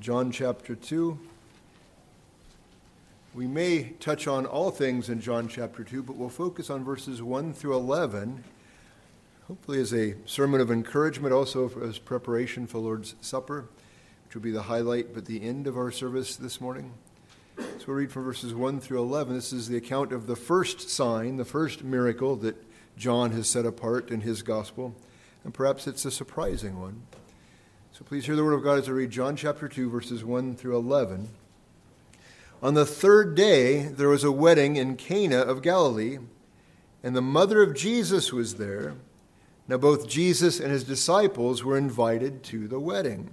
John chapter 2. We may touch on all things in John chapter 2, but we'll focus on verses 1 through 11, hopefully as a sermon of encouragement, also as preparation for Lord's Supper, which will be the highlight but the end of our service this morning. So we'll read from verses 1 through 11. This is the account of the first sign, the first miracle that John has set apart in his gospel, and perhaps it's a surprising one. So please hear the word of God as I read John chapter 2, verses 1 through 11. On the third day, there was a wedding in Cana of Galilee, and the mother of Jesus was there. Now, both Jesus and his disciples were invited to the wedding.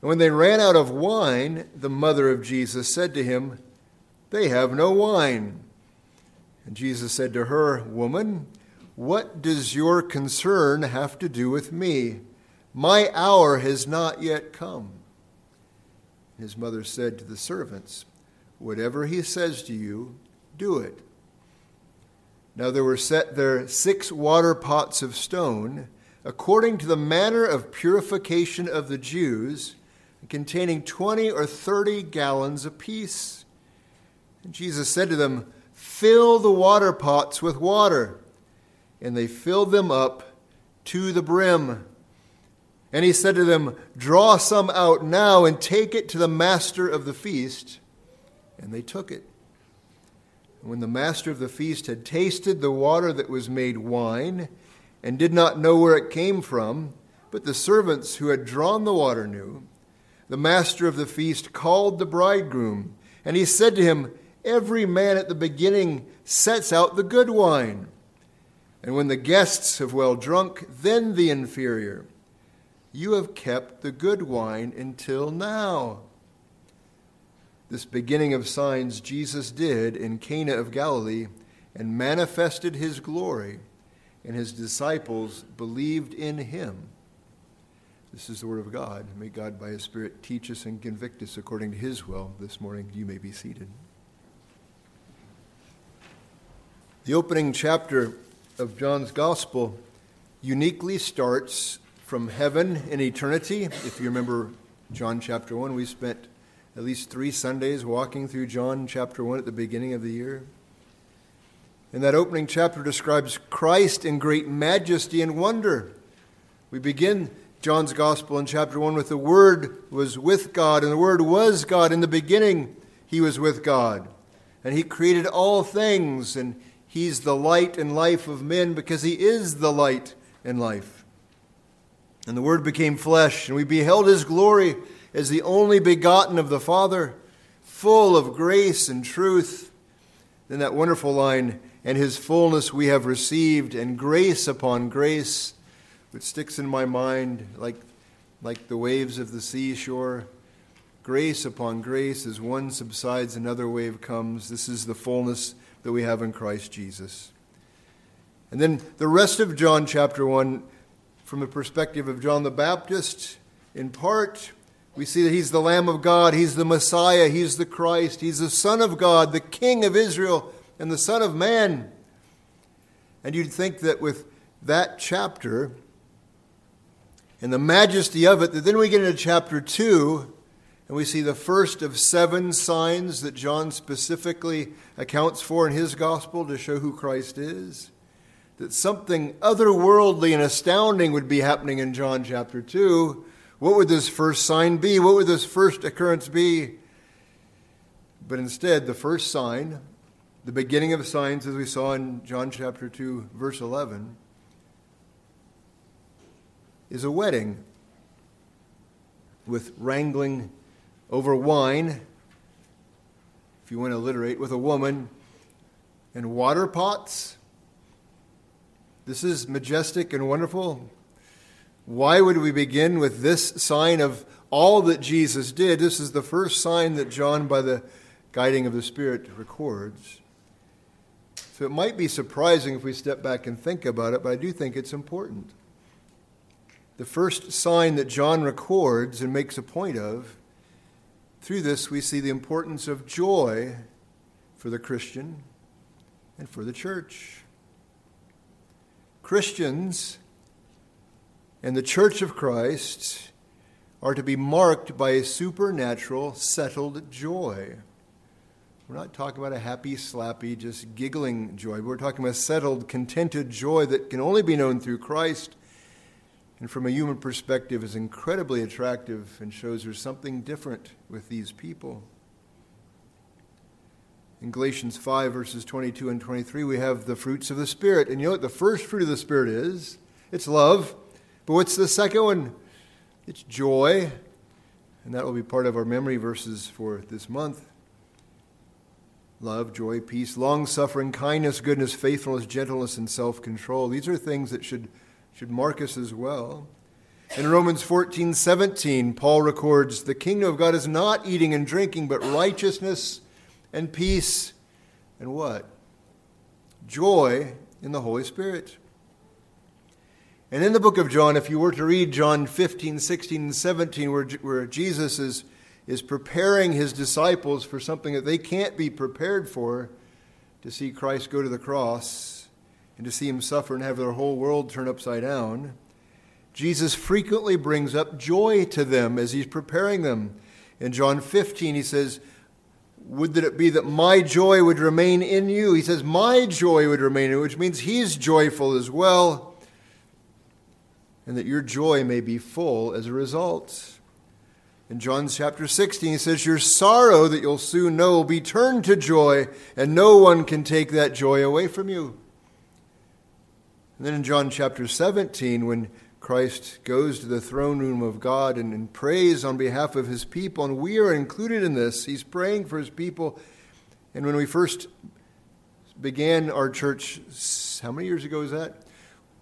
And when they ran out of wine, the mother of Jesus said to him, They have no wine. And Jesus said to her, Woman, what does your concern have to do with me? My hour has not yet come. His mother said to the servants, Whatever he says to you, do it. Now there were set there six water pots of stone, according to the manner of purification of the Jews, containing twenty or thirty gallons apiece. And Jesus said to them, Fill the water pots with water. And they filled them up to the brim. And he said to them, Draw some out now and take it to the master of the feast. And they took it. And when the master of the feast had tasted the water that was made wine, and did not know where it came from, but the servants who had drawn the water knew, the master of the feast called the bridegroom, and he said to him, Every man at the beginning sets out the good wine, and when the guests have well drunk, then the inferior. You have kept the good wine until now. This beginning of signs Jesus did in Cana of Galilee and manifested his glory, and his disciples believed in him. This is the word of God. May God, by his Spirit, teach us and convict us according to his will this morning. You may be seated. The opening chapter of John's Gospel uniquely starts from heaven in eternity. If you remember John chapter 1, we spent at least three Sundays walking through John chapter 1 at the beginning of the year. And that opening chapter describes Christ in great majesty and wonder. We begin John's Gospel in chapter 1 with the Word was with God, and the Word was God. In the beginning, He was with God. And He created all things, and He's the light and life of men because He is the light and life. And the Word became flesh, and we beheld His glory as the only begotten of the Father, full of grace and truth. Then that wonderful line, and his fullness we have received, and grace upon grace, which sticks in my mind like, like the waves of the seashore. Grace upon grace, as one subsides, another wave comes. This is the fullness that we have in Christ Jesus. And then the rest of John chapter 1, from the perspective of John the Baptist, in part, we see that he's the Lamb of God, he's the Messiah, he's the Christ, he's the Son of God, the King of Israel, and the Son of Man. And you'd think that with that chapter and the majesty of it, that then we get into chapter 2 and we see the first of seven signs that John specifically accounts for in his gospel to show who Christ is. That something otherworldly and astounding would be happening in John chapter 2 what would this first sign be? What would this first occurrence be? But instead, the first sign, the beginning of signs, as we saw in John chapter 2, verse 11, is a wedding with wrangling over wine, if you want to alliterate, with a woman, and water pots. This is majestic and wonderful. Why would we begin with this sign of all that Jesus did? This is the first sign that John, by the guiding of the Spirit, records. So it might be surprising if we step back and think about it, but I do think it's important. The first sign that John records and makes a point of, through this we see the importance of joy for the Christian and for the church. Christians and the church of Christ are to be marked by a supernatural, settled joy. We're not talking about a happy, slappy, just giggling joy. We're talking about settled, contented joy that can only be known through Christ. And from a human perspective, is incredibly attractive and shows there's something different with these people. In Galatians 5, verses 22 and 23, we have the fruits of the Spirit. And you know what the first fruit of the Spirit is? It's love. But what's the second one? It's joy. And that will be part of our memory verses for this month love, joy, peace, long suffering, kindness, goodness, faithfulness, gentleness, and self control. These are things that should, should mark us as well. In Romans 14 17, Paul records, The kingdom of God is not eating and drinking, but righteousness and peace and what? Joy in the Holy Spirit. And in the book of John, if you were to read John 15, 16, and 17, where, where Jesus is is preparing his disciples for something that they can't be prepared for to see Christ go to the cross and to see him suffer and have their whole world turn upside down. Jesus frequently brings up joy to them as he's preparing them. In John 15, he says, Would that it be that my joy would remain in you? He says, My joy would remain in you, which means he's joyful as well, and that your joy may be full as a result. In John chapter 16, he says, Your sorrow that you'll soon know will be turned to joy, and no one can take that joy away from you. And then in John chapter 17, when Christ goes to the throne room of God and, and prays on behalf of his people, and we are included in this, he's praying for his people. And when we first began our church, how many years ago is that?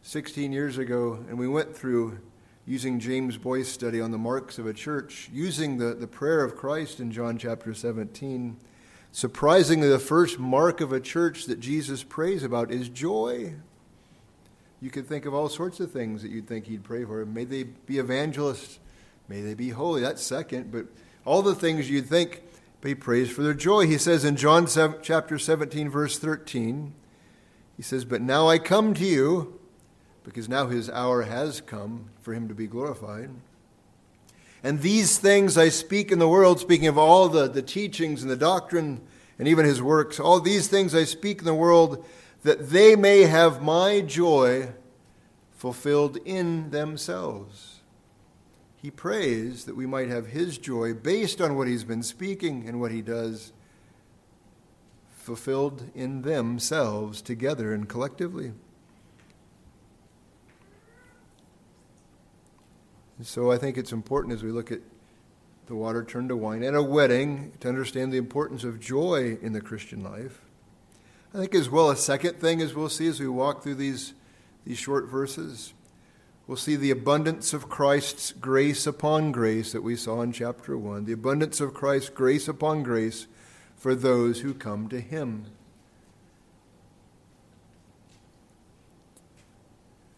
16 years ago, and we went through using James Boice study on the marks of a church, using the, the prayer of Christ in John chapter 17. Surprisingly, the first mark of a church that Jesus prays about is joy. You could think of all sorts of things that you'd think he'd pray for. May they be evangelists. May they be holy. That's second. But all the things you'd think, he prays for their joy. He says in John 7, chapter 17, verse 13, he says, But now I come to you because now his hour has come for him to be glorified. And these things I speak in the world, speaking of all the, the teachings and the doctrine and even his works, all these things I speak in the world, that they may have my joy fulfilled in themselves. He prays that we might have his joy based on what he's been speaking and what he does, fulfilled in themselves together and collectively. so I think it's important as we look at the water turned to wine and a wedding to understand the importance of joy in the Christian life. I think as well a second thing as we'll see as we walk through these these short verses, we'll see the abundance of Christ's grace upon grace that we saw in chapter 1, the abundance of Christ's grace upon grace for those who come to him.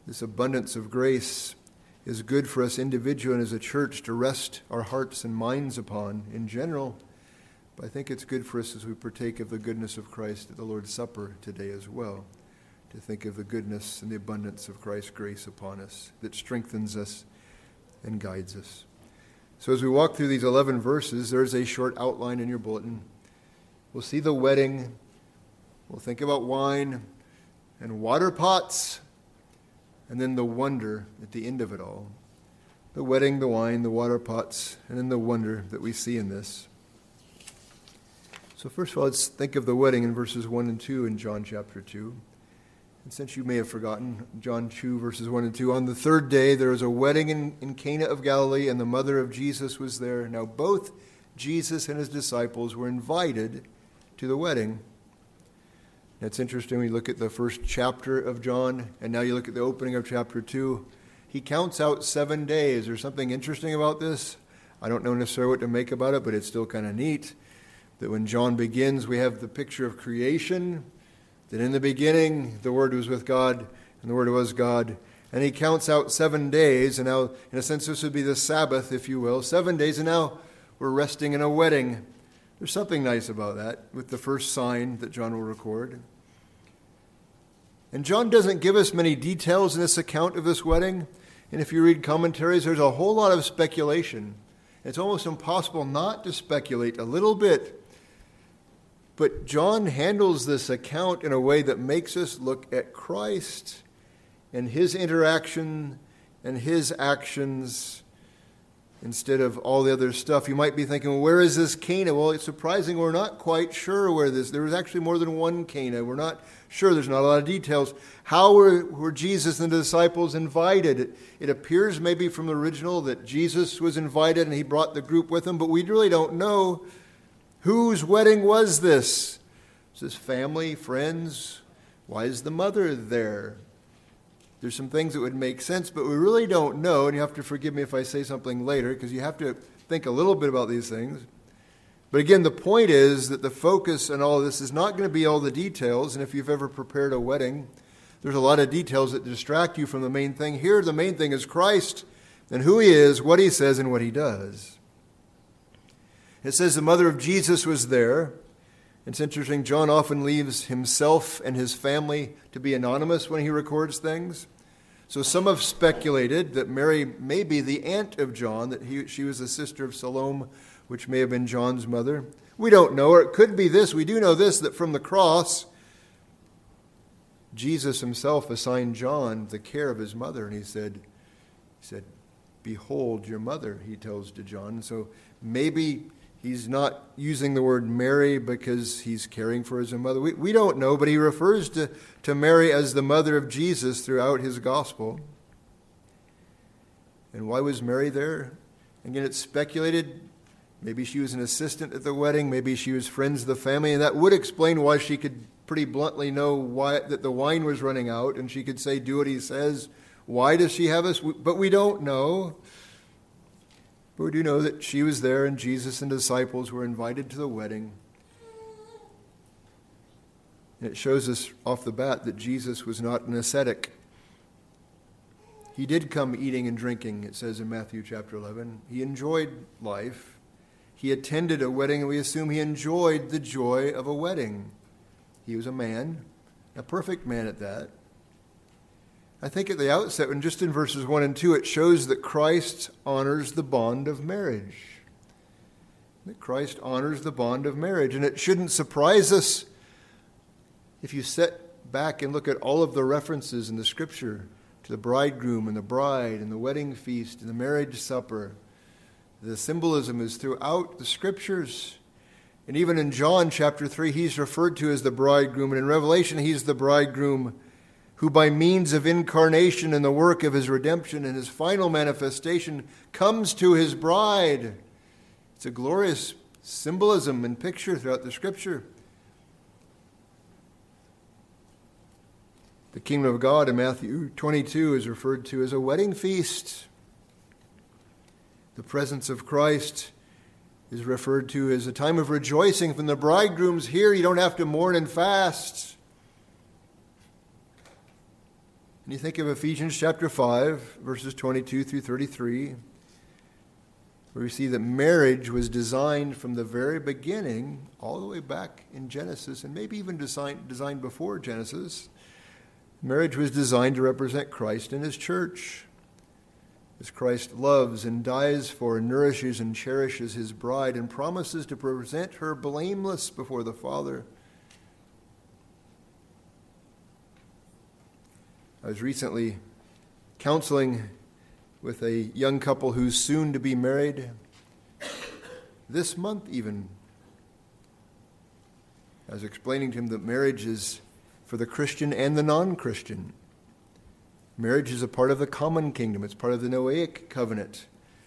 This abundance of grace is good for us individually and as a church to rest our hearts and minds upon in general. But I think it's good for us as we partake of the goodness of Christ at the Lord's Supper today as well, to think of the goodness and the abundance of Christ's grace upon us that strengthens us and guides us. So as we walk through these 11 verses, there's a short outline in your bulletin. We'll see the wedding. We'll think about wine and water pots and then the wonder at the end of it all. The wedding, the wine, the water pots, and then the wonder that we see in this. So, first of all, let's think of the wedding in verses 1 and 2 in John chapter 2. And since you may have forgotten, John 2, verses 1 and 2, on the third day there was a wedding in, in Cana of Galilee, and the mother of Jesus was there. Now, both Jesus and his disciples were invited to the wedding. That's interesting We look at the first chapter of John, and now you look at the opening of chapter 2. He counts out seven days. There's something interesting about this. I don't know necessarily what to make about it, but it's still kind of neat that when John begins, we have the picture of creation, that in the beginning the Word was with God, and the Word was God. And he counts out seven days, and now, in a sense, this would be the Sabbath, if you will. Seven days, and now we're resting in a wedding. There's something nice about that with the first sign that John will record. And John doesn't give us many details in this account of this wedding. And if you read commentaries, there's a whole lot of speculation. It's almost impossible not to speculate a little bit. But John handles this account in a way that makes us look at Christ and his interaction and his actions instead of all the other stuff. You might be thinking, well, where is this Cana? Well, it's surprising we're not quite sure where this. There was actually more than one Cana. We're not sure. There's not a lot of details. How were, were Jesus and the disciples invited? It, it appears maybe from the original that Jesus was invited and he brought the group with him, but we really don't know whose wedding was this. Is this family, friends? Why is the mother there? There's some things that would make sense, but we really don't know, and you have to forgive me if I say something later, because you have to think a little bit about these things. But again, the point is that the focus on all this is not going to be all the details, and if you've ever prepared a wedding, there's a lot of details that distract you from the main thing. Here, the main thing is Christ and who he is, what he says, and what he does. It says the mother of Jesus was there. It's interesting, John often leaves himself and his family to be anonymous when he records things. So some have speculated that Mary may be the aunt of John, that he, she was the sister of Salome, which may have been John's mother. We don't know, or it could be this. We do know this that from the cross, Jesus himself assigned John the care of his mother, and he said, he said, Behold your mother, he tells to John. So maybe he's not using the word Mary because he's caring for his mother. We, we don't know, but he refers to, to Mary as the mother of Jesus throughout his gospel. And why was Mary there? Again, it's speculated. Maybe she was an assistant at the wedding. Maybe she was friends of the family. And that would explain why she could pretty bluntly know why, that the wine was running out. And she could say, Do what he says. Why does she have us? But we don't know. But we do know that she was there and Jesus and disciples were invited to the wedding. And it shows us off the bat that Jesus was not an ascetic. He did come eating and drinking, it says in Matthew chapter 11. He enjoyed life. He attended a wedding, and we assume he enjoyed the joy of a wedding. He was a man, a perfect man at that. I think at the outset, and just in verses 1 and 2, it shows that Christ honors the bond of marriage. That Christ honors the bond of marriage. And it shouldn't surprise us if you sit back and look at all of the references in the scripture to the bridegroom and the bride and the wedding feast and the marriage supper. The symbolism is throughout the scriptures. And even in John chapter 3, he's referred to as the bridegroom. And in Revelation, he's the bridegroom who, by means of incarnation and the work of his redemption and his final manifestation, comes to his bride. It's a glorious symbolism and picture throughout the scripture. The kingdom of God in Matthew 22 is referred to as a wedding feast. The presence of Christ is referred to as a time of rejoicing. from the bridegroom's here, you don't have to mourn and fast. And you think of Ephesians chapter 5, verses 22 through 33, where we see that marriage was designed from the very beginning, all the way back in Genesis, and maybe even designed, designed before Genesis. Marriage was designed to represent Christ and his church. As Christ loves and dies for, and nourishes and cherishes his bride, and promises to present her blameless before the Father. I was recently counseling with a young couple who's soon to be married, this month even. I was explaining to him that marriage is for the Christian and the non Christian. Marriage is a part of the common kingdom, it's part of the Noahic covenant.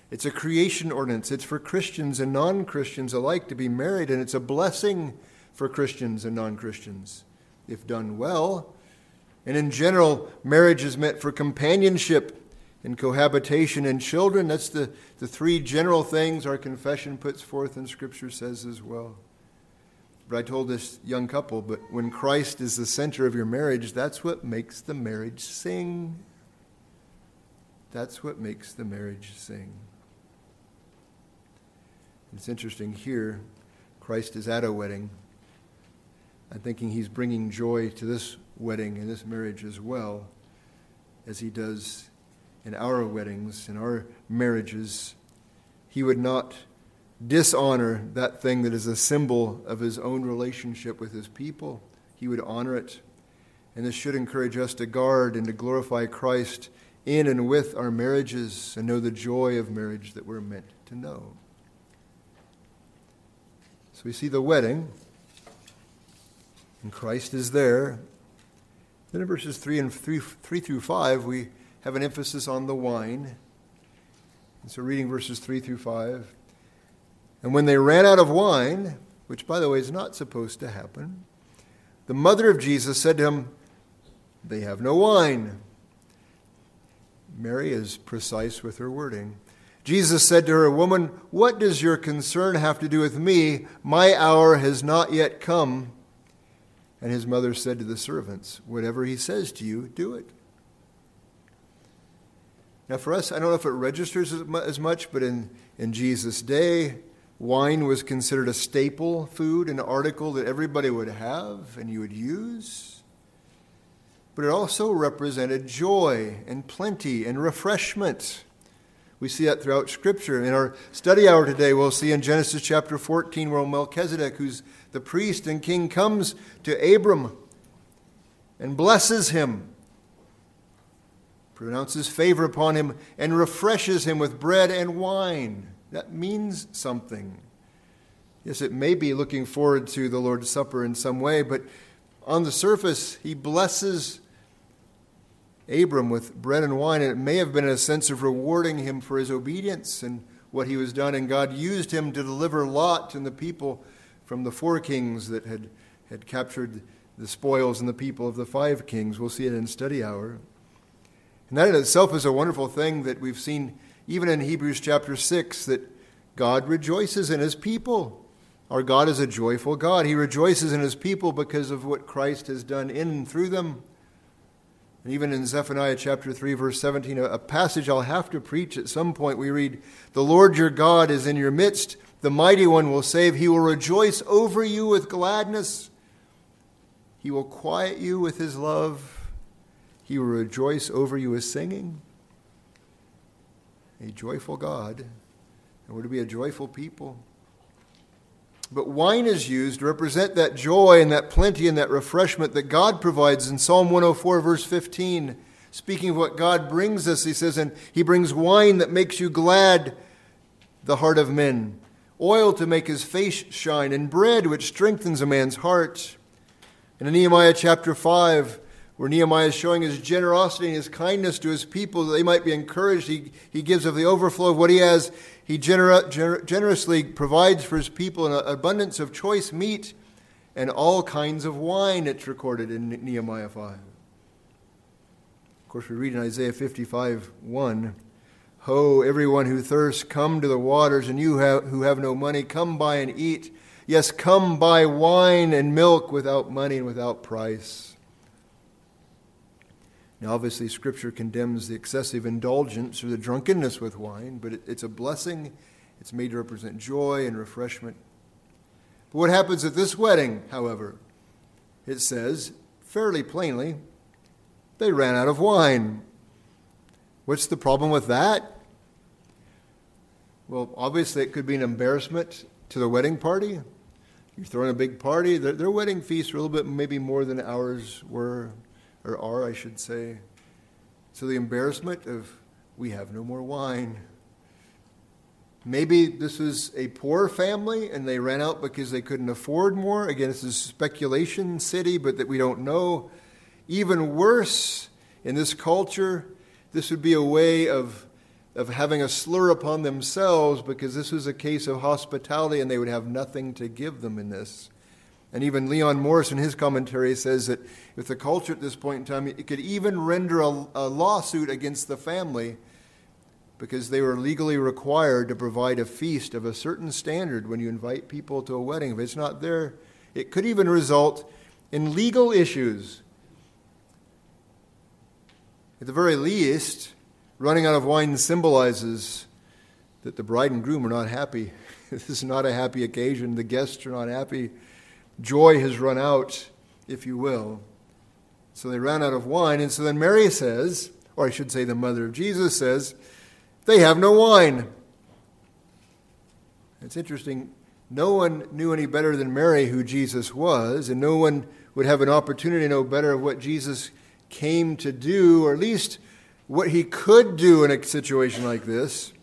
It's a creation ordinance. It's for Christians and non Christians alike to be married, and it's a blessing for Christians and non Christians. If done well, and in general, marriage is meant for companionship and cohabitation and children. That's the, the three general things our confession puts forth and Scripture says as well. But I told this young couple, but when Christ is the center of your marriage, that's what makes the marriage sing. That's what makes the marriage sing. It's interesting here, Christ is at a wedding. I'm thinking he's bringing joy to this wedding and this marriage as well as he does in our weddings, in our marriages, he would not dishonor that thing that is a symbol of his own relationship with his people. He would honor it. And this should encourage us to guard and to glorify Christ in and with our marriages and know the joy of marriage that we're meant to know. So we see the wedding, and Christ is there. Then in verses 3 and 3, 3 through 5, we have an emphasis on the wine. And so reading verses 3 through 5. And when they ran out of wine, which by the way is not supposed to happen, the mother of Jesus said to him, They have no wine. Mary is precise with her wording. Jesus said to her, Woman, what does your concern have to do with me? My hour has not yet come. And his mother said to the servants, Whatever he says to you, do it. Now, for us, I don't know if it registers as much, but in, in Jesus' day, wine was considered a staple food, an article that everybody would have and you would use. But it also represented joy and plenty and refreshment. We see that throughout Scripture. In our study hour today, we'll see in Genesis chapter 14 where Melchizedek, who's the priest and king, comes to Abram and blesses him pronounces favor upon him, and refreshes him with bread and wine. That means something. Yes, it may be looking forward to the Lord's Supper in some way, but on the surface, he blesses Abram with bread and wine, and it may have been a sense of rewarding him for his obedience and what he was done. And God used him to deliver Lot and the people from the four kings that had, had captured the spoils and the people of the five kings. We'll see it in study hour. And that in itself is a wonderful thing that we've seen even in Hebrews chapter 6 that God rejoices in his people. Our God is a joyful God. He rejoices in his people because of what Christ has done in and through them. And even in Zephaniah chapter 3, verse 17, a passage I'll have to preach at some point, we read, The Lord your God is in your midst. The mighty one will save. He will rejoice over you with gladness. He will quiet you with his love. He will rejoice over you with singing. A joyful God. And we're to be a joyful people. But wine is used to represent that joy and that plenty and that refreshment that God provides in Psalm 104, verse 15. Speaking of what God brings us, he says, and he brings wine that makes you glad, the heart of men, oil to make his face shine, and bread which strengthens a man's heart. And in Nehemiah chapter 5, where Nehemiah is showing his generosity and his kindness to his people that they might be encouraged. He, he gives of the overflow of what he has. He gener- gener- generously provides for his people an abundance of choice meat and all kinds of wine, it's recorded in Nehemiah 5. Of course, we read in Isaiah 55 1 Ho, everyone who thirsts, come to the waters, and you have, who have no money, come buy and eat. Yes, come buy wine and milk without money and without price. Now, obviously, Scripture condemns the excessive indulgence or the drunkenness with wine, but it, it's a blessing. It's made to represent joy and refreshment. But what happens at this wedding, however? It says, fairly plainly, they ran out of wine. What's the problem with that? Well, obviously, it could be an embarrassment to the wedding party. You're throwing a big party. Their, their wedding feasts were a little bit, maybe more than ours were or are, I should say. So the embarrassment of we have no more wine. Maybe this was a poor family and they ran out because they couldn't afford more. Again, this is speculation city, but that we don't know. Even worse, in this culture, this would be a way of, of having a slur upon themselves because this was a case of hospitality and they would have nothing to give them in this. And even Leon Morris in his commentary says that if the culture at this point in time, it could even render a, a lawsuit against the family because they were legally required to provide a feast of a certain standard when you invite people to a wedding. If it's not there, it could even result in legal issues. At the very least, running out of wine symbolizes that the bride and groom are not happy. this is not a happy occasion. The guests are not happy joy has run out, if you will. So they ran out of wine. And so then Mary says, or I should say, the mother of Jesus says, they have no wine. It's interesting. No one knew any better than Mary who Jesus was, and no one would have an opportunity to know better of what Jesus came to do, or at least what he could do in a situation like this.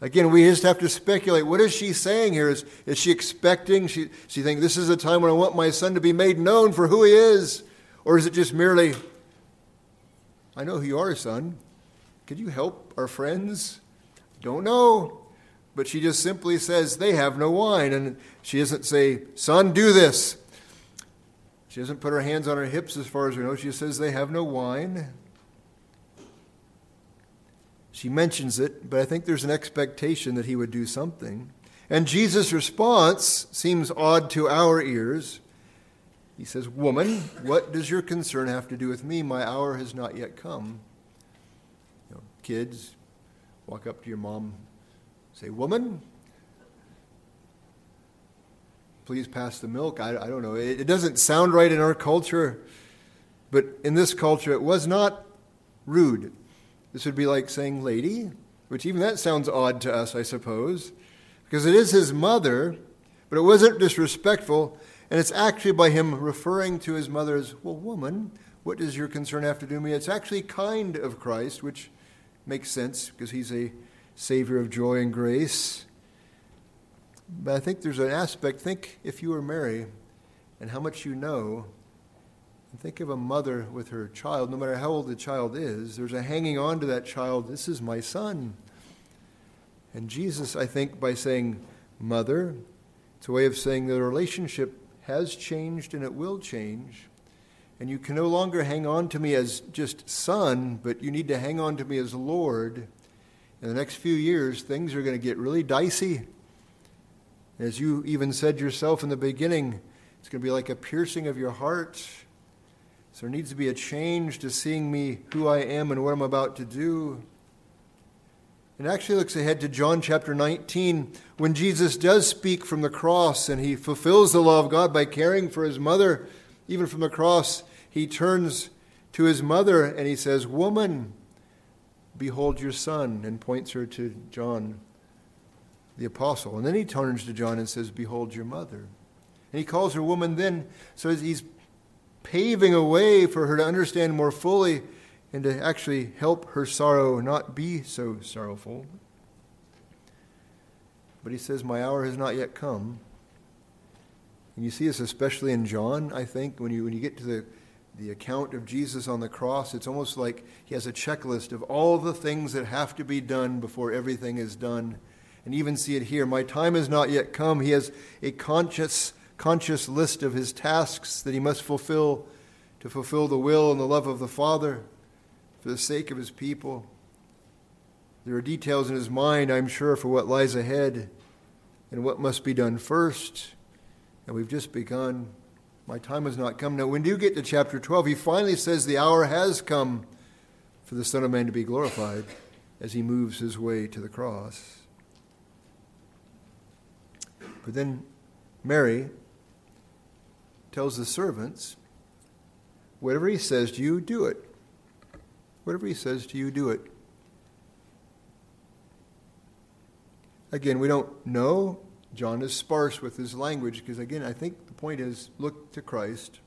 Again, we just have to speculate. What is she saying here? Is, is she expecting? She, she think this is a time when I want my son to be made known for who he is? Or is it just merely, I know who you are, son. Could you help our friends? Don't know. But she just simply says, they have no wine. And she doesn't say, son, do this. She doesn't put her hands on her hips as far as we know. She says, they have no wine. She mentions it, but I think there's an expectation that he would do something. And Jesus' response seems odd to our ears. He says, Woman, what does your concern have to do with me? My hour has not yet come. You know, kids, walk up to your mom, say, Woman, please pass the milk. I, I don't know. It, it doesn't sound right in our culture, but in this culture, it was not rude. This would be like saying lady, which even that sounds odd to us, I suppose, because it is his mother, but it wasn't disrespectful, and it's actually by him referring to his mother as, well, woman, what does your concern have to do with me? It's actually kind of Christ, which makes sense because he's a savior of joy and grace. But I think there's an aspect, think if you were Mary and how much you know and think of a mother with her child, no matter how old the child is, there's a hanging on to that child. This is my son. And Jesus, I think, by saying mother, it's a way of saying the relationship has changed and it will change. And you can no longer hang on to me as just son, but you need to hang on to me as Lord. In the next few years, things are going to get really dicey. As you even said yourself in the beginning, it's going to be like a piercing of your heart so there needs to be a change to seeing me who I am and what I'm about to do. It actually looks ahead to John chapter 19 when Jesus does speak from the cross and he fulfills the law of God by caring for his mother. Even from the cross, he turns to his mother and he says, Woman, behold your son, and points her to John the apostle. And then he turns to John and says, Behold your mother. And he calls her woman then. So he's paving a way for her to understand more fully and to actually help her sorrow not be so sorrowful. But he says, My hour has not yet come. And you see this especially in John, I think, when you, when you get to the, the account of Jesus on the cross, it's almost like he has a checklist of all the things that have to be done before everything is done. And even see it here. My time has not yet come. He has a conscious conscious list of his tasks that he must fulfill to fulfill the will and the love of the Father for the sake of his people. There are details in his mind, I'm sure, for what lies ahead and what must be done first. And we've just begun. My time has not come. Now, when you get to chapter 12, he finally says the hour has come for the Son of Man to be glorified as he moves his way to the cross. But then Mary tells the servants, whatever he says to you, do it. Whatever he says to you, do it. Again, we don't know. John is sparse with his language because, again, I think the point is look to Christ.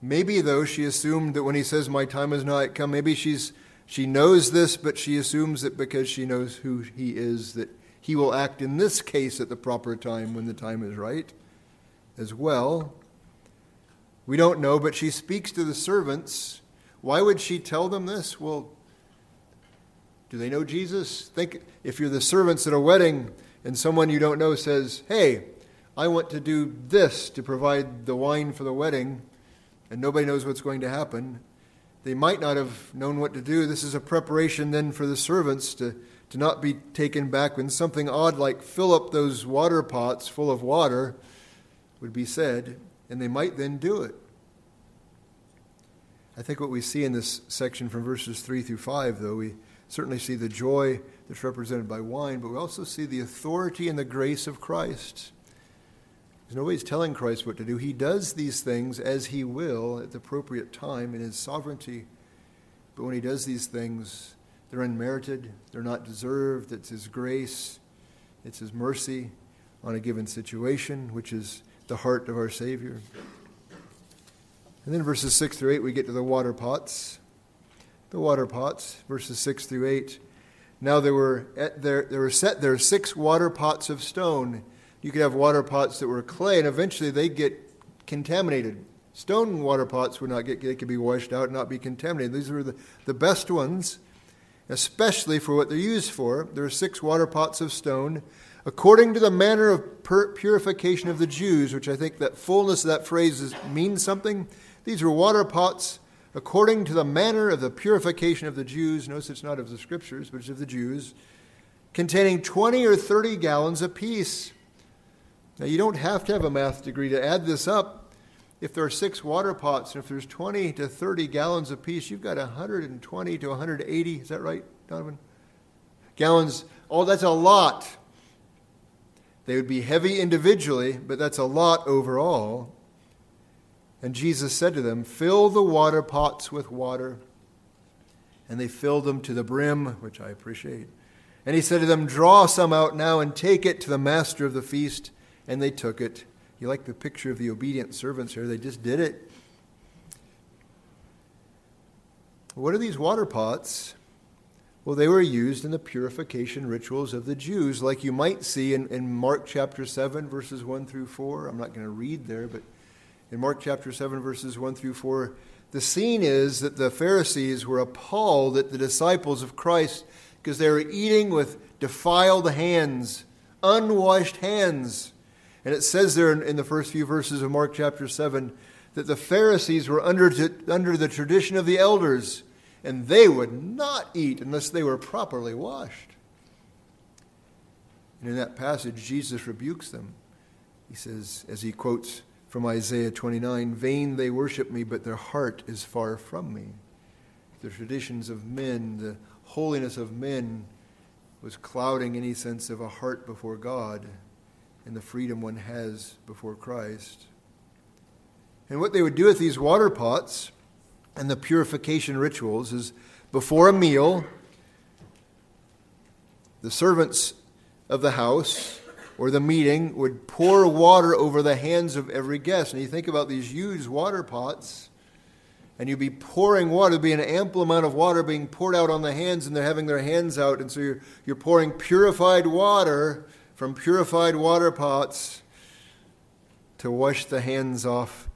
Maybe, though, she assumed that when he says, My time has not come, maybe she's, she knows this, but she assumes that because she knows who he is, that he will act in this case at the proper time when the time is right as well. We don't know, but she speaks to the servants. Why would she tell them this? Well, do they know Jesus? Think if you're the servants at a wedding and someone you don't know says, Hey, I want to do this to provide the wine for the wedding, and nobody knows what's going to happen. They might not have known what to do. This is a preparation then for the servants to, to not be taken back when something odd like fill up those water pots full of water would be said and they might then do it. I think what we see in this section from verses 3 through 5, though, we certainly see the joy that's represented by wine, but we also see the authority and the grace of Christ. There's nobody's telling Christ what to do. He does these things as he will at the appropriate time in his sovereignty. But when he does these things, they're unmerited, they're not deserved. It's his grace, it's his mercy on a given situation, which is the heart of our Savior. And then verses 6 through 8, we get to the water pots. The water pots, verses 6 through 8. Now there were, there, there were set there six water pots of stone. You could have water pots that were clay, and eventually they'd get contaminated. Stone water pots would not get, they could be washed out and not be contaminated. These were the, the best ones, especially for what they're used for. There are six water pots of stone, according to the manner of purification of the Jews, which I think that fullness of that phrase is, means something. These were water pots according to the manner of the purification of the Jews. Notice it's not of the scriptures, but it's of the Jews, containing 20 or 30 gallons apiece. Now, you don't have to have a math degree to add this up. If there are six water pots, and if there's 20 to 30 gallons apiece, you've got 120 to 180. Is that right, Donovan? Gallons. Oh, that's a lot. They would be heavy individually, but that's a lot overall. And Jesus said to them, Fill the water pots with water. And they filled them to the brim, which I appreciate. And he said to them, Draw some out now and take it to the master of the feast. And they took it. You like the picture of the obedient servants here? They just did it. What are these water pots? Well, they were used in the purification rituals of the Jews, like you might see in, in Mark chapter 7, verses 1 through 4. I'm not going to read there, but in Mark chapter 7, verses 1 through 4, the scene is that the Pharisees were appalled at the disciples of Christ because they were eating with defiled hands, unwashed hands. And it says there in, in the first few verses of Mark chapter 7 that the Pharisees were under, under the tradition of the elders, and they would not eat unless they were properly washed. And in that passage, Jesus rebukes them. He says, as he quotes from Isaiah 29 Vain they worship me, but their heart is far from me. The traditions of men, the holiness of men, was clouding any sense of a heart before God and the freedom one has before Christ. And what they would do with these water pots and the purification rituals is before a meal, the servants of the house or the meeting would pour water over the hands of every guest. And you think about these huge water pots, and you'd be pouring water, there'd be an ample amount of water being poured out on the hands, and they're having their hands out. And so you're, you're pouring purified water from purified water pots to wash the hands off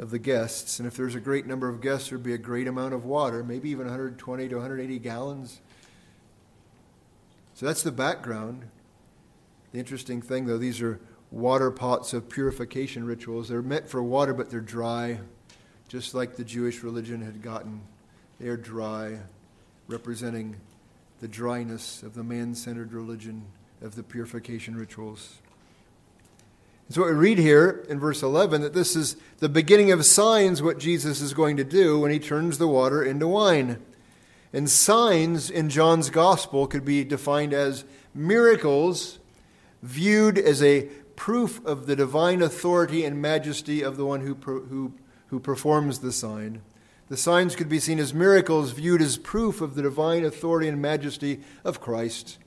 of the guests. And if there's a great number of guests, there'd be a great amount of water, maybe even 120 to 180 gallons. So that's the background. The interesting thing, though, these are water pots of purification rituals. They're meant for water, but they're dry, just like the Jewish religion had gotten. They are dry, representing the dryness of the man centered religion of the purification rituals. So we read here in verse 11 that this is the beginning of signs, what Jesus is going to do when he turns the water into wine. And signs in John's gospel could be defined as miracles viewed as a proof of the divine authority and majesty of the one who, who, who performs the sign. The signs could be seen as miracles viewed as proof of the divine authority and majesty of Christ.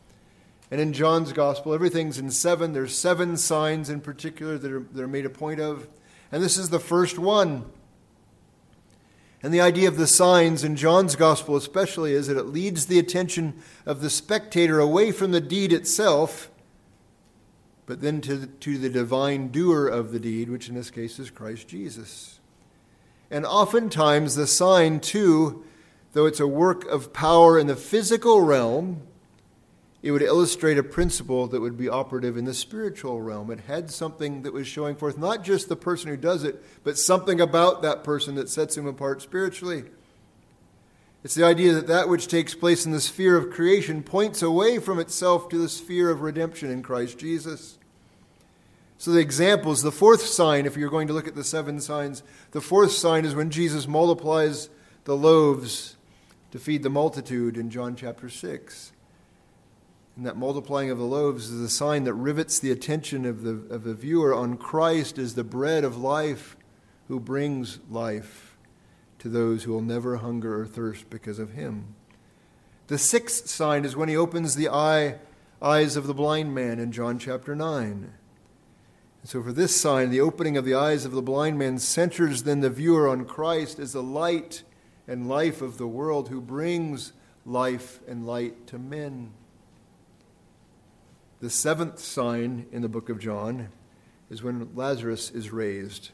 And in John's gospel, everything's in seven. There's seven signs in particular that are, that are made a point of. And this is the first one. And the idea of the signs in John's gospel, especially, is that it leads the attention of the spectator away from the deed itself but then to the, to the divine doer of the deed, which in this case is Christ Jesus. And oftentimes, the sign, too, though it's a work of power in the physical realm, it would illustrate a principle that would be operative in the spiritual realm. It had something that was showing forth not just the person who does it, but something about that person that sets him apart spiritually. It's the idea that that which takes place in the sphere of creation points away from itself to the sphere of redemption in Christ Jesus. So, the examples, the fourth sign, if you're going to look at the seven signs, the fourth sign is when Jesus multiplies the loaves to feed the multitude in John chapter 6. And that multiplying of the loaves is a sign that rivets the attention of the, of the viewer on Christ as the bread of life who brings life to those who will never hunger or thirst because of him. The sixth sign is when he opens the eye, eyes of the blind man in John chapter 9. And so, for this sign, the opening of the eyes of the blind man centers then the viewer on Christ as the light and life of the world who brings life and light to men. The seventh sign in the book of John is when Lazarus is raised.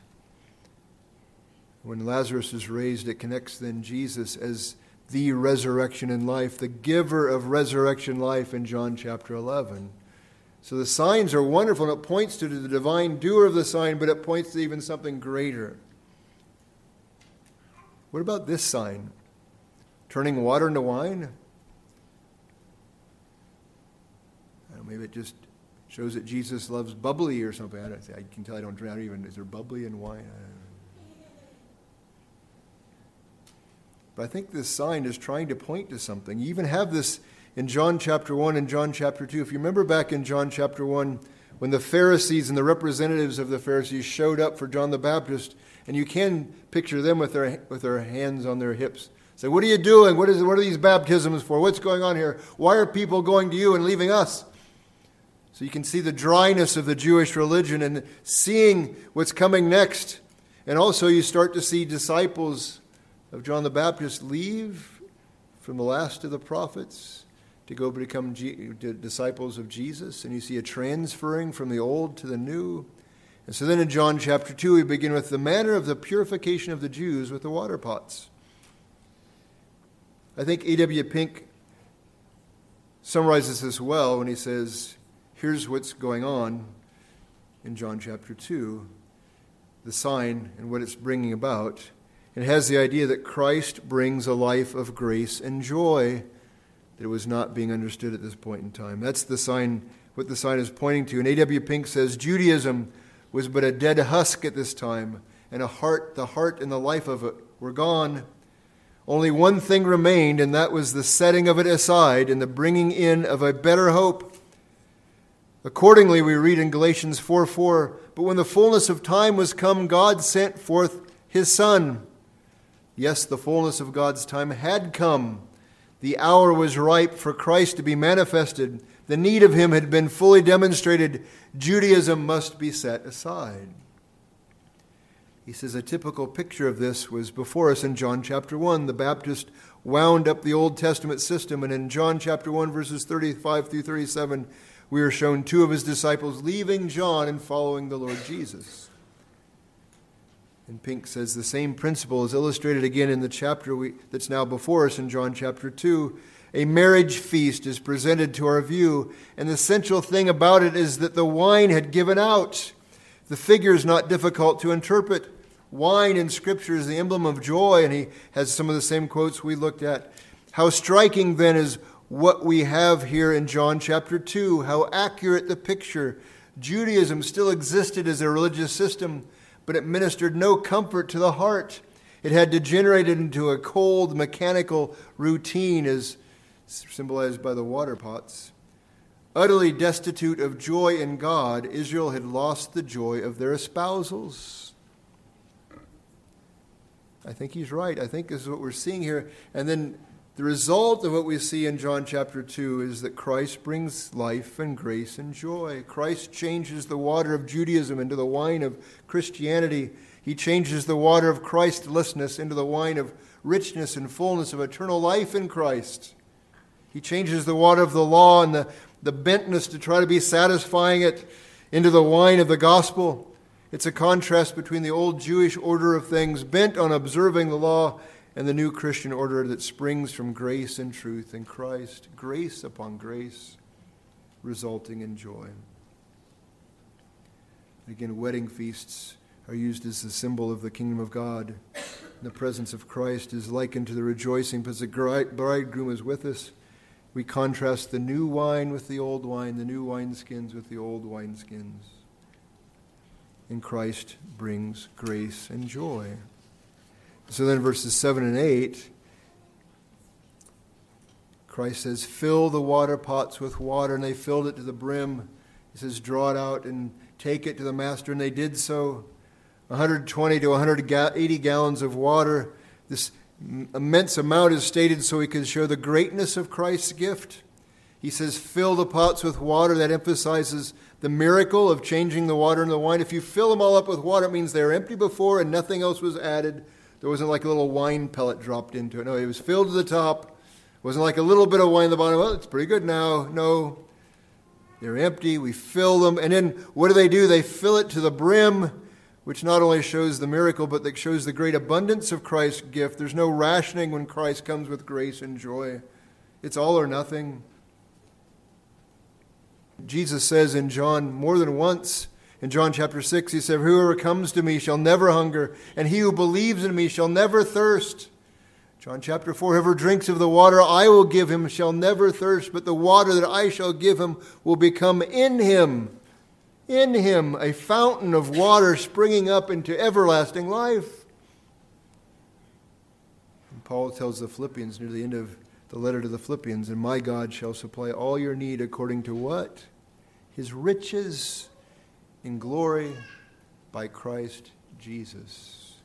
When Lazarus is raised, it connects then Jesus as the resurrection and life, the giver of resurrection life in John chapter 11. So the signs are wonderful, and it points to the divine doer of the sign, but it points to even something greater. What about this sign? Turning water into wine? Maybe it just shows that Jesus loves bubbly or something. I, I can tell I don't drink. I don't even. Is there bubbly in wine? But I think this sign is trying to point to something. You even have this in John chapter 1 and John chapter 2. If you remember back in John chapter 1, when the Pharisees and the representatives of the Pharisees showed up for John the Baptist, and you can picture them with their, with their hands on their hips. Say, what are you doing? What, is, what are these baptisms for? What's going on here? Why are people going to you and leaving us? So you can see the dryness of the Jewish religion and seeing what's coming next. And also, you start to see disciples of John the Baptist leave from the last of the prophets to go become G- disciples of Jesus, and you see a transferring from the old to the new. And so then in John chapter 2, we begin with the manner of the purification of the Jews with the water pots. I think A.W. Pink summarizes this well when he says, Here's what's going on in John chapter 2 the sign and what it's bringing about. It has the idea that Christ brings a life of grace and joy that was not being understood at this point in time. That's the sign, what the sign is pointing to. And A.W. Pink says Judaism was but a dead husk at this time, and a heart, the heart and the life of it were gone. Only one thing remained, and that was the setting of it aside and the bringing in of a better hope. Accordingly, we read in Galatians 4 4, but when the fullness of time was come, God sent forth his Son Yes, the fullness of God's time had come. The hour was ripe for Christ to be manifested. The need of him had been fully demonstrated. Judaism must be set aside. He says a typical picture of this was before us in John chapter 1. The Baptist wound up the Old Testament system, and in John chapter 1, verses 35 through 37, we are shown two of his disciples leaving John and following the Lord Jesus. And Pink says the same principle is illustrated again in the chapter we, that's now before us in John chapter 2. A marriage feast is presented to our view, and the central thing about it is that the wine had given out. The figure is not difficult to interpret. Wine in Scripture is the emblem of joy, and he has some of the same quotes we looked at. How striking then is what we have here in John chapter 2, how accurate the picture. Judaism still existed as a religious system but it ministered no comfort to the heart. It had degenerated into a cold, mechanical routine, as symbolized by the water pots. Utterly destitute of joy in God, Israel had lost the joy of their espousals. I think he's right. I think this is what we're seeing here. And then the result of what we see in John chapter 2 is that Christ brings life and grace and joy. Christ changes the water of Judaism into the wine of Christianity. He changes the water of Christlessness into the wine of richness and fullness of eternal life in Christ. He changes the water of the law and the, the bentness to try to be satisfying it into the wine of the gospel. It's a contrast between the old Jewish order of things bent on observing the law and the new Christian order that springs from grace and truth in Christ, grace upon grace, resulting in joy. Again, wedding feasts are used as the symbol of the kingdom of God. The presence of Christ is likened to the rejoicing because the bridegroom is with us. We contrast the new wine with the old wine, the new wineskins with the old wineskins. And Christ brings grace and joy. So then, verses 7 and 8, Christ says, Fill the water pots with water, and they filled it to the brim. He says, Draw it out and take it to the master, and they did so. 120 to 180 gallons of water. This immense amount is stated so he can show the greatness of Christ's gift. He says, fill the pots with water. That emphasizes the miracle of changing the water into wine. If you fill them all up with water, it means they were empty before and nothing else was added. There wasn't like a little wine pellet dropped into it. No, it was filled to the top. It wasn't like a little bit of wine in the bottom. Well, it's pretty good now. No. They're empty. We fill them. And then what do they do? They fill it to the brim, which not only shows the miracle, but that shows the great abundance of Christ's gift. There's no rationing when Christ comes with grace and joy. It's all or nothing. Jesus says in John more than once, in John chapter 6, he said, Whoever comes to me shall never hunger, and he who believes in me shall never thirst. John chapter 4 Whoever drinks of the water I will give him shall never thirst, but the water that I shall give him will become in him, in him, a fountain of water springing up into everlasting life. And Paul tells the Philippians near the end of the letter to the Philippians, and my God shall supply all your need according to what? His riches in glory by Christ Jesus.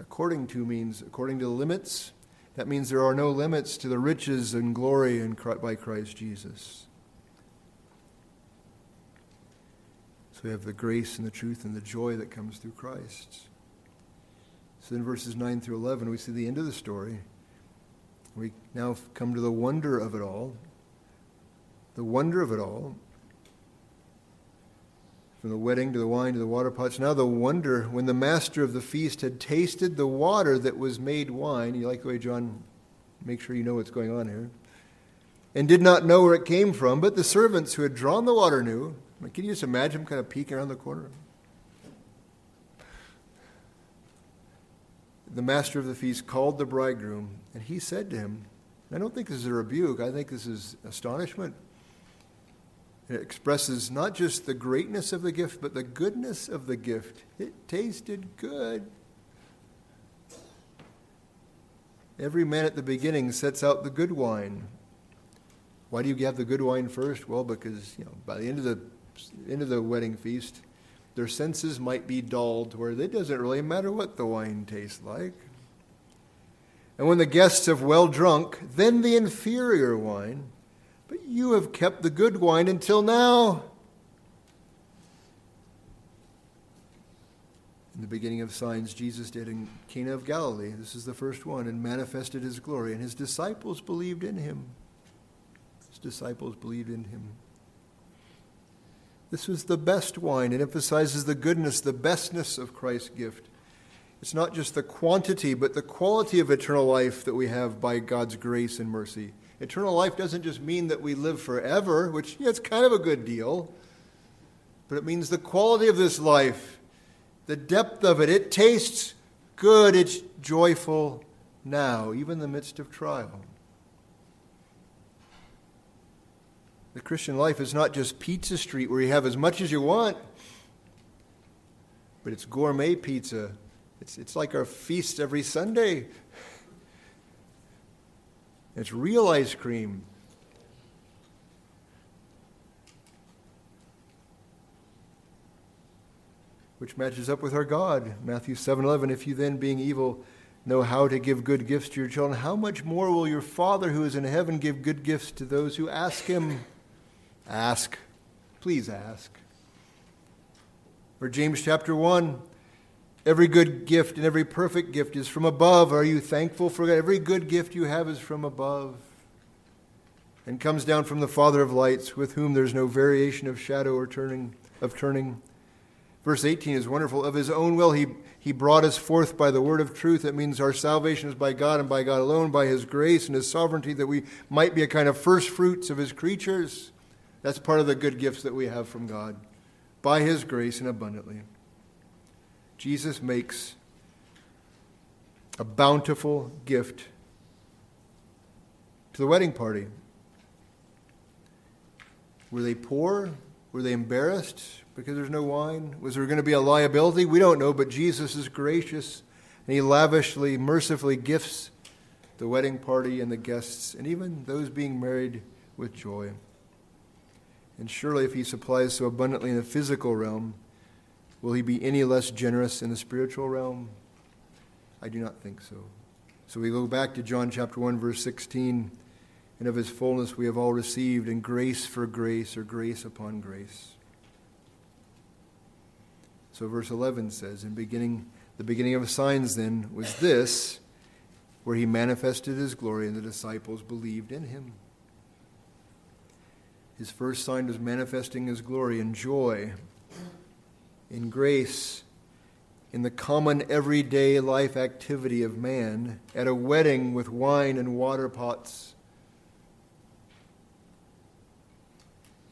According to means according to the limits. That means there are no limits to the riches and glory in, by Christ Jesus. So we have the grace and the truth and the joy that comes through Christ. So in verses 9 through 11, we see the end of the story. We now come to the wonder of it all. The wonder of it all. From the wedding to the wine to the water pots. Now, the wonder when the master of the feast had tasted the water that was made wine. You like the way John makes sure you know what's going on here. And did not know where it came from, but the servants who had drawn the water knew. Can you just imagine him kind of peeking around the corner? the master of the feast called the bridegroom, and he said to him, I don't think this is a rebuke, I think this is astonishment. It expresses not just the greatness of the gift, but the goodness of the gift. It tasted good. Every man at the beginning sets out the good wine. Why do you have the good wine first? Well, because you know, by the end of the end of the wedding feast, their senses might be dulled where it doesn't really matter what the wine tastes like. And when the guests have well drunk, then the inferior wine. But you have kept the good wine until now. In the beginning of signs, Jesus did in Cana of Galilee. This is the first one, and manifested his glory. And his disciples believed in him. His disciples believed in him. This was the best wine. It emphasizes the goodness, the bestness of Christ's gift. It's not just the quantity, but the quality of eternal life that we have by God's grace and mercy. Eternal life doesn't just mean that we live forever, which yeah, it's kind of a good deal, but it means the quality of this life, the depth of it. It tastes good, it's joyful now, even in the midst of trial. The Christian life is not just pizza street where you have as much as you want, but it's gourmet pizza. It's, it's like our feast every Sunday. It's real ice cream. Which matches up with our God. Matthew 7:11 If you then being evil know how to give good gifts to your children, how much more will your Father who is in heaven give good gifts to those who ask him? Ask. Please ask. Or James chapter 1 Every good gift and every perfect gift is from above. Are you thankful for that? Every good gift you have is from above and comes down from the Father of lights, with whom there's no variation of shadow or turning of turning. Verse 18 is wonderful. Of his own will, he, he brought us forth by the word of truth. That means our salvation is by God and by God alone, by his grace and his sovereignty, that we might be a kind of first fruits of his creatures. That's part of the good gifts that we have from God by His grace and abundantly. Jesus makes a bountiful gift to the wedding party. Were they poor? Were they embarrassed because there's no wine? Was there going to be a liability? We don't know, but Jesus is gracious and He lavishly, mercifully gifts the wedding party and the guests and even those being married with joy. And surely, if he supplies so abundantly in the physical realm, will he be any less generous in the spiritual realm? I do not think so. So we go back to John chapter 1, verse 16. And of his fullness we have all received, and grace for grace, or grace upon grace. So verse 11 says, In beginning, the beginning of signs then was this, where he manifested his glory, and the disciples believed in him. His first sign was manifesting his glory and joy, in grace, in the common everyday life activity of man, at a wedding with wine and water pots.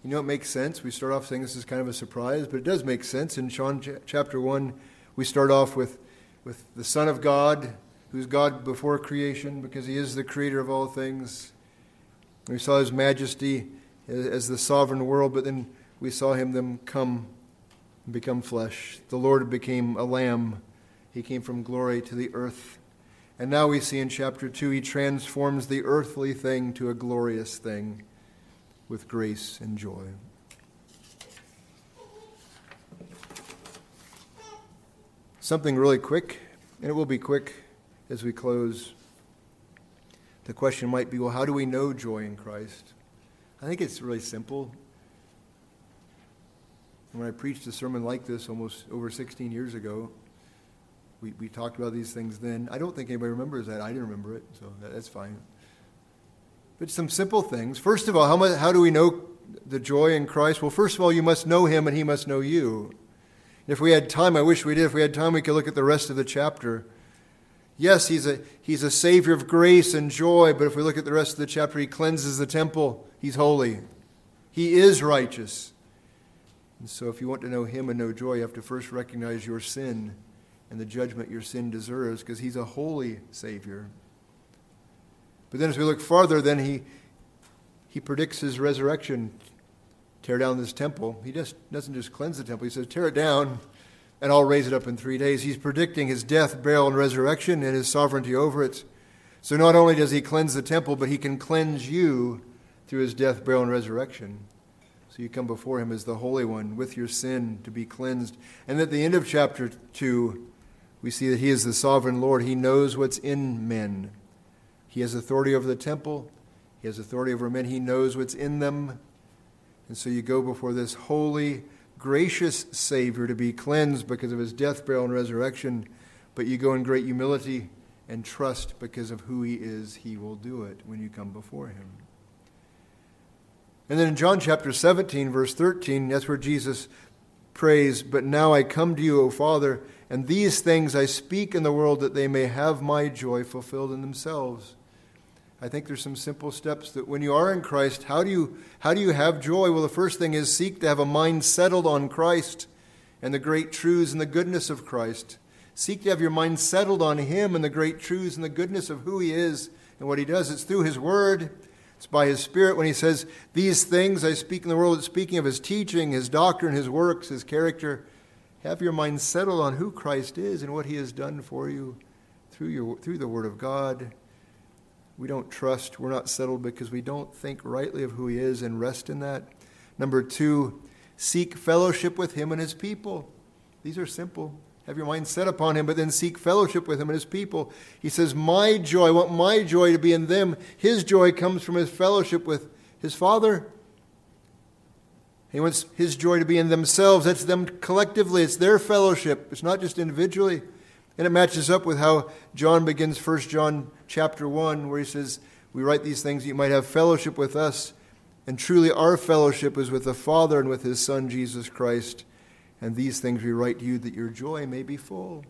You know, it makes sense. We start off saying this is kind of a surprise, but it does make sense. In John chapter 1, we start off with, with the Son of God, who's God before creation because he is the creator of all things. We saw his majesty as the sovereign world, but then we saw him then come and become flesh. The Lord became a lamb. He came from glory to the earth. And now we see in chapter 2, he transforms the earthly thing to a glorious thing with grace and joy. Something really quick, and it will be quick as we close. The question might be well, how do we know joy in Christ? I think it's really simple. When I preached a sermon like this almost over 16 years ago, we, we talked about these things then. I don't think anybody remembers that. I didn't remember it, so that, that's fine. But some simple things. First of all, how, much, how do we know the joy in Christ? Well, first of all, you must know him and he must know you. If we had time, I wish we did. If we had time, we could look at the rest of the chapter. Yes, he's a, he's a Savior of grace and joy, but if we look at the rest of the chapter, he cleanses the temple. He's holy. He is righteous. And so, if you want to know him and know joy, you have to first recognize your sin and the judgment your sin deserves because he's a holy Savior. But then, as we look farther, then he, he predicts his resurrection. Tear down this temple. He just doesn't just cleanse the temple, he says, Tear it down and I'll raise it up in three days. He's predicting his death, burial, and resurrection and his sovereignty over it. So not only does he cleanse the temple, but he can cleanse you through his death, burial, and resurrection. So you come before him as the Holy One with your sin to be cleansed. And at the end of chapter 2, we see that he is the sovereign Lord. He knows what's in men. He has authority over the temple, he has authority over men. He knows what's in them. And so you go before this holy, gracious Savior to be cleansed because of his death, burial, and resurrection, but you go in great humility and trust because of who he is, he will do it when you come before him. And then in John chapter 17, verse 13, that's where Jesus prays, But now I come to you, O Father, and these things I speak in the world that they may have my joy fulfilled in themselves. I think there's some simple steps that when you are in Christ, how do you how do you have joy? Well, the first thing is seek to have a mind settled on Christ and the great truths and the goodness of Christ. Seek to have your mind settled on him and the great truths and the goodness of who he is and what he does. It's through his word. It's by his spirit when he says, These things I speak in the world, it's speaking of his teaching, his doctrine, his works, his character. Have your mind settled on who Christ is and what he has done for you through, your, through the word of God we don't trust, we're not settled because we don't think rightly of who He is and rest in that. Number two, seek fellowship with Him and His people. These are simple. Have your mind set upon Him, but then seek fellowship with Him and His people. He says, My joy, I want my joy to be in them. His joy comes from His fellowship with His Father. He wants His joy to be in themselves. That's them collectively, it's their fellowship, it's not just individually. And it matches up with how John begins 1 John chapter 1, where he says, We write these things that you might have fellowship with us. And truly, our fellowship is with the Father and with his Son, Jesus Christ. And these things we write to you that your joy may be full.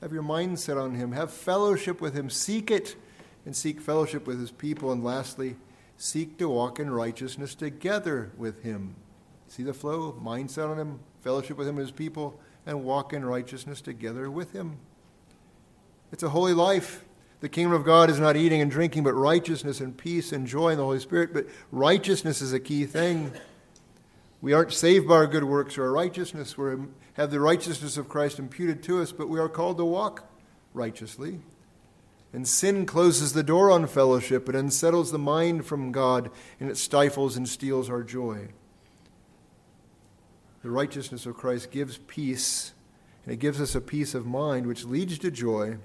Have your mind set on him. Have fellowship with him. Seek it and seek fellowship with his people. And lastly, seek to walk in righteousness together with him. See the flow? Mind set on him, fellowship with him and his people and walk in righteousness together with him. It's a holy life. The kingdom of God is not eating and drinking, but righteousness and peace and joy in the Holy Spirit. But righteousness is a key thing. We aren't saved by our good works or our righteousness. We have the righteousness of Christ imputed to us, but we are called to walk righteously. And sin closes the door on fellowship, it unsettles the mind from God, and it stifles and steals our joy. The righteousness of Christ gives peace And it gives us a peace of mind which leads to joy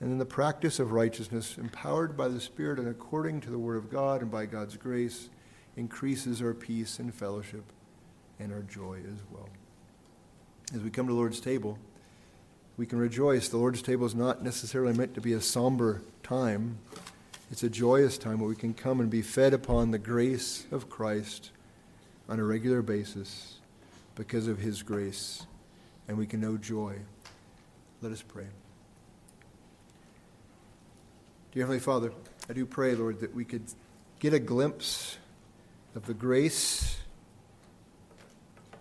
and in the practice of righteousness, empowered by the Spirit and according to the Word of God and by God's grace, increases our peace and fellowship and our joy as well. As we come to the Lord's table, we can rejoice. The Lord's table is not necessarily meant to be a somber time, it's a joyous time where we can come and be fed upon the grace of Christ on a regular basis because of His grace, and we can know joy. Let us pray. Dear Heavenly Father, I do pray, Lord, that we could get a glimpse of the grace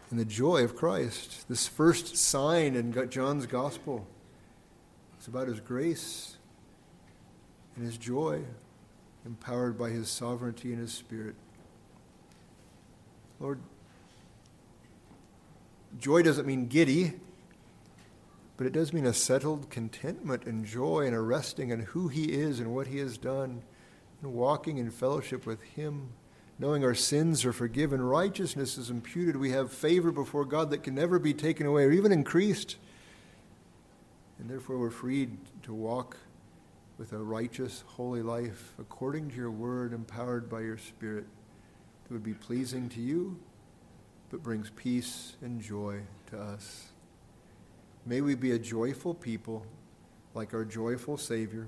and the joy of Christ. This first sign in John's Gospel is about His grace and His joy, empowered by His sovereignty and His Spirit. Lord, joy doesn't mean giddy but it does mean a settled contentment and joy and a resting in who He is and what He has done, and walking in fellowship with Him, knowing our sins are forgiven, righteousness is imputed, we have favor before God that can never be taken away or even increased. And therefore, we're freed to walk with a righteous, holy life according to your word, empowered by your Spirit, that would be pleasing to you, but brings peace and joy to us. May we be a joyful people like our joyful Savior.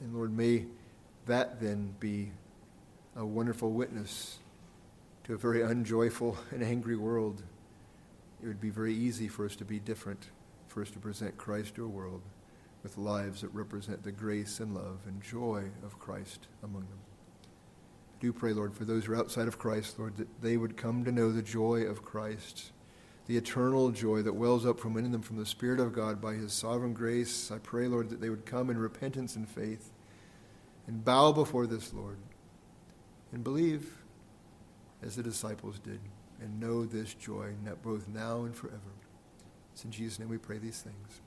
And Lord, may that then be a wonderful witness to a very unjoyful and angry world. It would be very easy for us to be different, for us to present Christ to a world with lives that represent the grace and love and joy of Christ among them. I do pray, Lord, for those who are outside of Christ, Lord, that they would come to know the joy of Christ the eternal joy that wells up from within them from the Spirit of God by His sovereign grace. I pray, Lord, that they would come in repentance and faith and bow before this, Lord, and believe as the disciples did and know this joy both now and forever. It's in Jesus' name we pray these things.